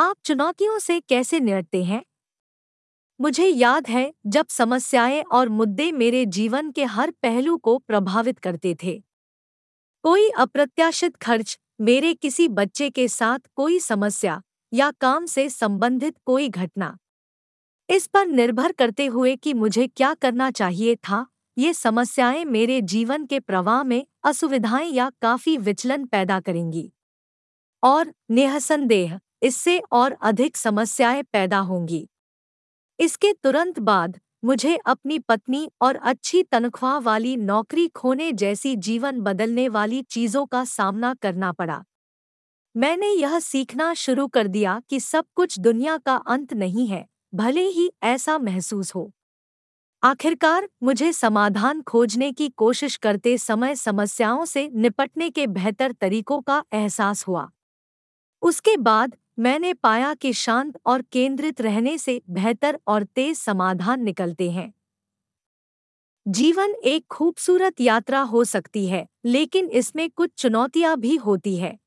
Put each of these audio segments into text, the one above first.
आप चुनौतियों से कैसे निपटते हैं? मुझे याद है जब समस्याएँ और मुद्दे मेरे जीवन के हर पहलू को प्रभावित करते थे। कोई अप्रत्याशित खर्च, मेरे किसी बच्चे के साथ कोई समस्या या काम से संबंधित कोई घटना। इस पर निर्भर करते हुए कि मुझे क्या करना चाहिए था, ये समस्याएँ मेरे जीवन के प्रवाह में असुविधाएँ या काफ़ी विचलन पैदा करेंगी। और निसंदेह इससे और अधिक समस्याएँ पैदा होंगी। इसके तुरंत बाद मुझे अपनी पत्नी और अच्छी तनख्वाह वाली नौकरी खोने जैसी जीवन बदलने वाली चीज़ों का सामना करना पड़ा। मैंने यह सीखना शुरू कर दिया कि सब कुछ दुनिया का अंत नहीं है, भले ही ऐसा महसूस हो। आखिरकार मुझे समाधान खोजने की कोशिश करते समय समस्याओं से निपटने के बेहतर तरीकों का एहसास हुआ। उसके बाद मैंने पाया कि शांत और केंद्रित रहने से बेहतर और तेज समाधान निकलते हैं। जीवन एक खूबसूरत यात्रा हो सकती है, लेकिन इसमें कुछ चुनौतियाँ भी होती है।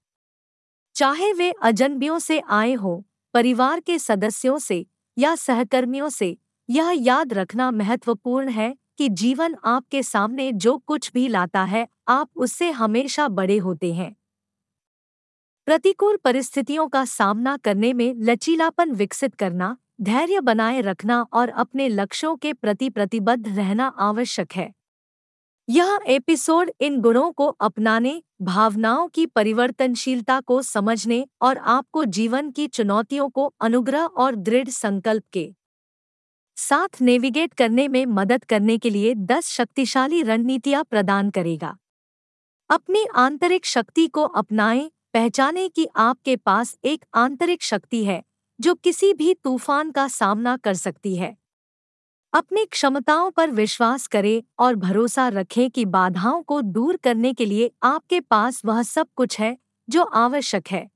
चाहे वे अजनबियों से आए हों, परिवार के सदस्यों से या सहकर्मियों से, यह याद रखना महत्वपूर्ण है कि जीवन आपके सामने जो कुछ भी लाता है, आप उससे हमेशा बड़े होते हैं। प्रतिकूल परिस्थितियों का सामना करने में लचीलापन विकसित करना, धैर्य बनाए रखना और अपने लक्ष्यों के प्रति प्रतिबद्ध रहना आवश्यक है। यह एपिसोड इन गुणों को अपनाने, भावनाओं की परिवर्तनशीलता को समझने और आपको जीवन की चुनौतियों को अनुग्रह और दृढ़ संकल्प के साथ नेविगेट करने में मदद करने के लिए दस शक्तिशाली रणनीतियाँ प्रदान करेगा। अपनी आंतरिक शक्ति को अपनाएँ पहचाने कि आपके पास एक आंतरिक शक्ति है, जो किसी भी तूफ़ान का सामना कर सकती है। अपनी क्षमताओं पर विश्वास करें और भरोसा रखें कि बाधाओं को दूर करने के लिए आपके पास वह सब कुछ है, जो आवश्यक है।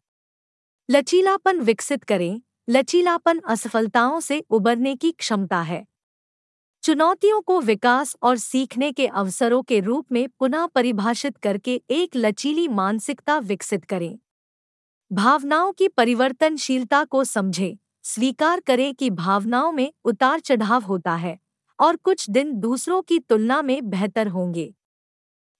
लचीलापन विकसित करें, लचीलापन असफलताओं से उबरने की क्षमता है। चुनौतियों को विकास और सीखने के अवसरों के रूप में पुनः परिभाषित करके एक लचीली मानसिकता विकसित करें। भावनाओं की परिवर्तनशीलता को समझें। स्वीकार करें कि भावनाओं में उतार चढ़ाव होता है और कुछ दिन दूसरों की तुलना में बेहतर होंगे।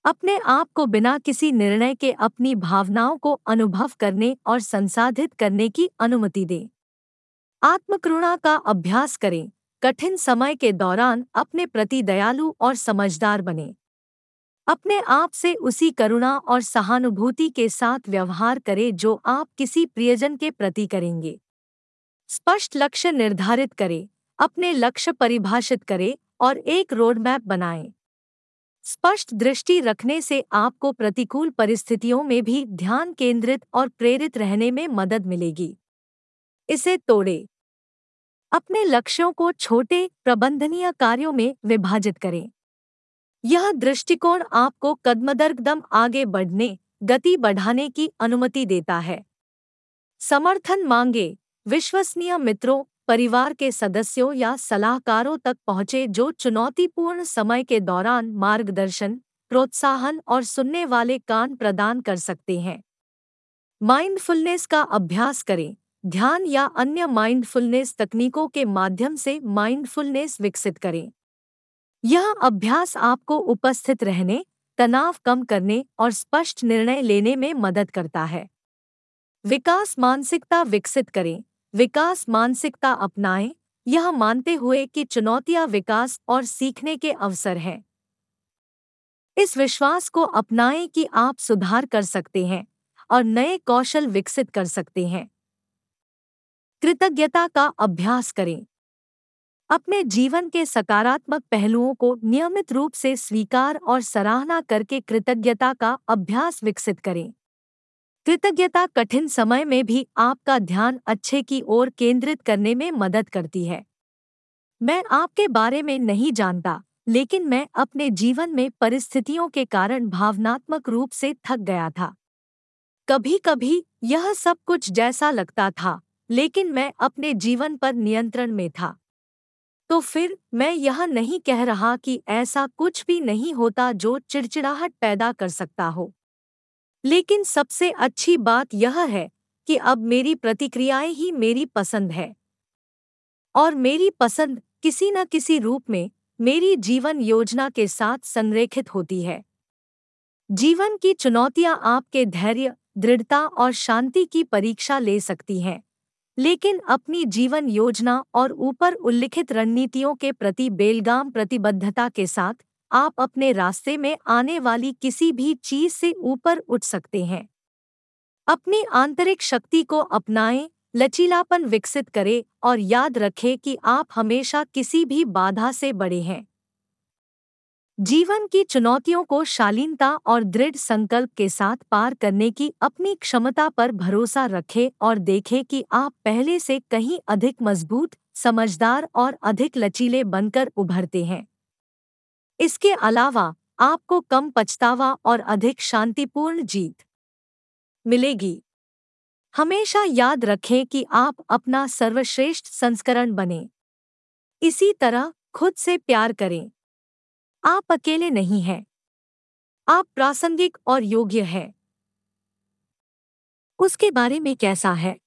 अपने आप को बिना किसी निर्णय के अपनी भावनाओं को अनुभव करने और संसाधित करने की अनुमति दें। आत्मकरुणा का अभ्यास करें। कठिन समय के दौरान अपने प्रति दयालु और समझदार बने। अपने आप से उसी करुणा और सहानुभूति के साथ व्यवहार करें जो आप किसी प्रियजन के प्रति करेंगे। स्पष्ट लक्ष्य निर्धारित करें, अपने लक्ष्य परिभाषित करें और एक रोडमैप बनाएँ। स्पष्ट दृष्टि रखने से आपको प्रतिकूल परिस्थितियों में भी ध्यान केंद्रित और प्रेरित रहने में मदद मिलेगी। इसे तोड़े। अपने लक्ष्यों को छोटे, प्रबंधनीय कार्यों में विभाजित करें। यह दृष्टिकोण आपको कदमदर्गदम आगे बढ़ने, गति बढ़ाने की अनुमति देता है। समर्थन मांगे, विश्वसनीय मित्रों, परिवार के सदस्यों या सलाहकारों तक पहुँचे जो चुनौतीपूर्ण समय के दौरान मार्गदर्शन, प्रोत्साहन और सुनने वाले कान प्रदान कर सकते हैं। माइंडफुलनेस का अभ्यास करें। ध्यान या अन्य माइंडफुलनेस तकनीकों के माध्यम से माइंडफुलनेस विकसित करें। यह अभ्यास आपको उपस्थित रहने, तनाव कम करने और स्पष्ट निर्णय लेने में मदद करता है। विकास मानसिकता विकसित करें। विकास मानसिकता अपनाएँ। यह मानते हुए कि चुनौतियाँ विकास और सीखने के अवसर हैं। इस विश्वास को अपनाएँ कि आप सुधार कर सकते हैं और नए कौशल विकसित कर सकते हैं। कृतज्ञता का अभ्यास करें। अपने जीवन के सकारात्मक पहलुओं को नियमित रूप से स्वीकार और सराहना करके कृतज्ञता का अभ्यास विकसित करें। कृतज्ञता कठिन समय में भी आपका ध्यान अच्छे की ओर केंद्रित करने में मदद करती है। मैं आपके बारे में नहीं जानता, लेकिन मैं अपने जीवन में परिस्थितियों के कारण भावनात्मक रूप से थक गया था। कभी कभी यह सब कुछ जैसा लगता था। लेकिन मैं अपने जीवन पर नियंत्रण में था। तो फिर मैं यह नहीं कह रहा कि ऐसा कुछ भी नहीं होता जो चिड़चिड़ाहट पैदा कर सकता हो। लेकिन सबसे अच्छी बात यह है कि अब मेरी प्रतिक्रियाएँ ही मेरी पसंद है। और मेरी पसंद किसी न किसी रूप में मेरी जीवन योजना के साथ संरेखित होती है। जीवन की चुनौतियाँ आपके धैर्य, दृढ़ता और शांति की परीक्षा ले सकती हैं। लेकिन अपनी जीवन योजना और ऊपर उल्लिखित रणनीतियों के प्रति बेलगाम प्रतिबद्धता के साथ, आप अपने रास्ते में आने वाली किसी भी चीज़ से ऊपर उठ सकते हैं। अपनी आंतरिक शक्ति को अपनाएँ, लचीलापन विकसित करें और याद रखें कि आप हमेशा किसी भी बाधा से बड़े हैं। जीवन की चुनौतियों को शालीनता और दृढ़ संकल्प के साथ पार करने की अपनी क्षमता पर भरोसा रखें और देखें कि आप पहले से कहीं अधिक मज़बूत, समझदार और अधिक लचीले बनकर उभरते हैं। इसके अलावा, आपको कम पछतावा और अधिक शांतिपूर्ण जीत मिलेगी। हमेशा याद रखें कि आप अपना सर्वश्रेष्ठ संस्करण बने। इसी तरह खुद से प्यार करें। आप अकेले नहीं हैं। आप प्रासंगिक और योग्य हैं। उसके बारे में कैसा है?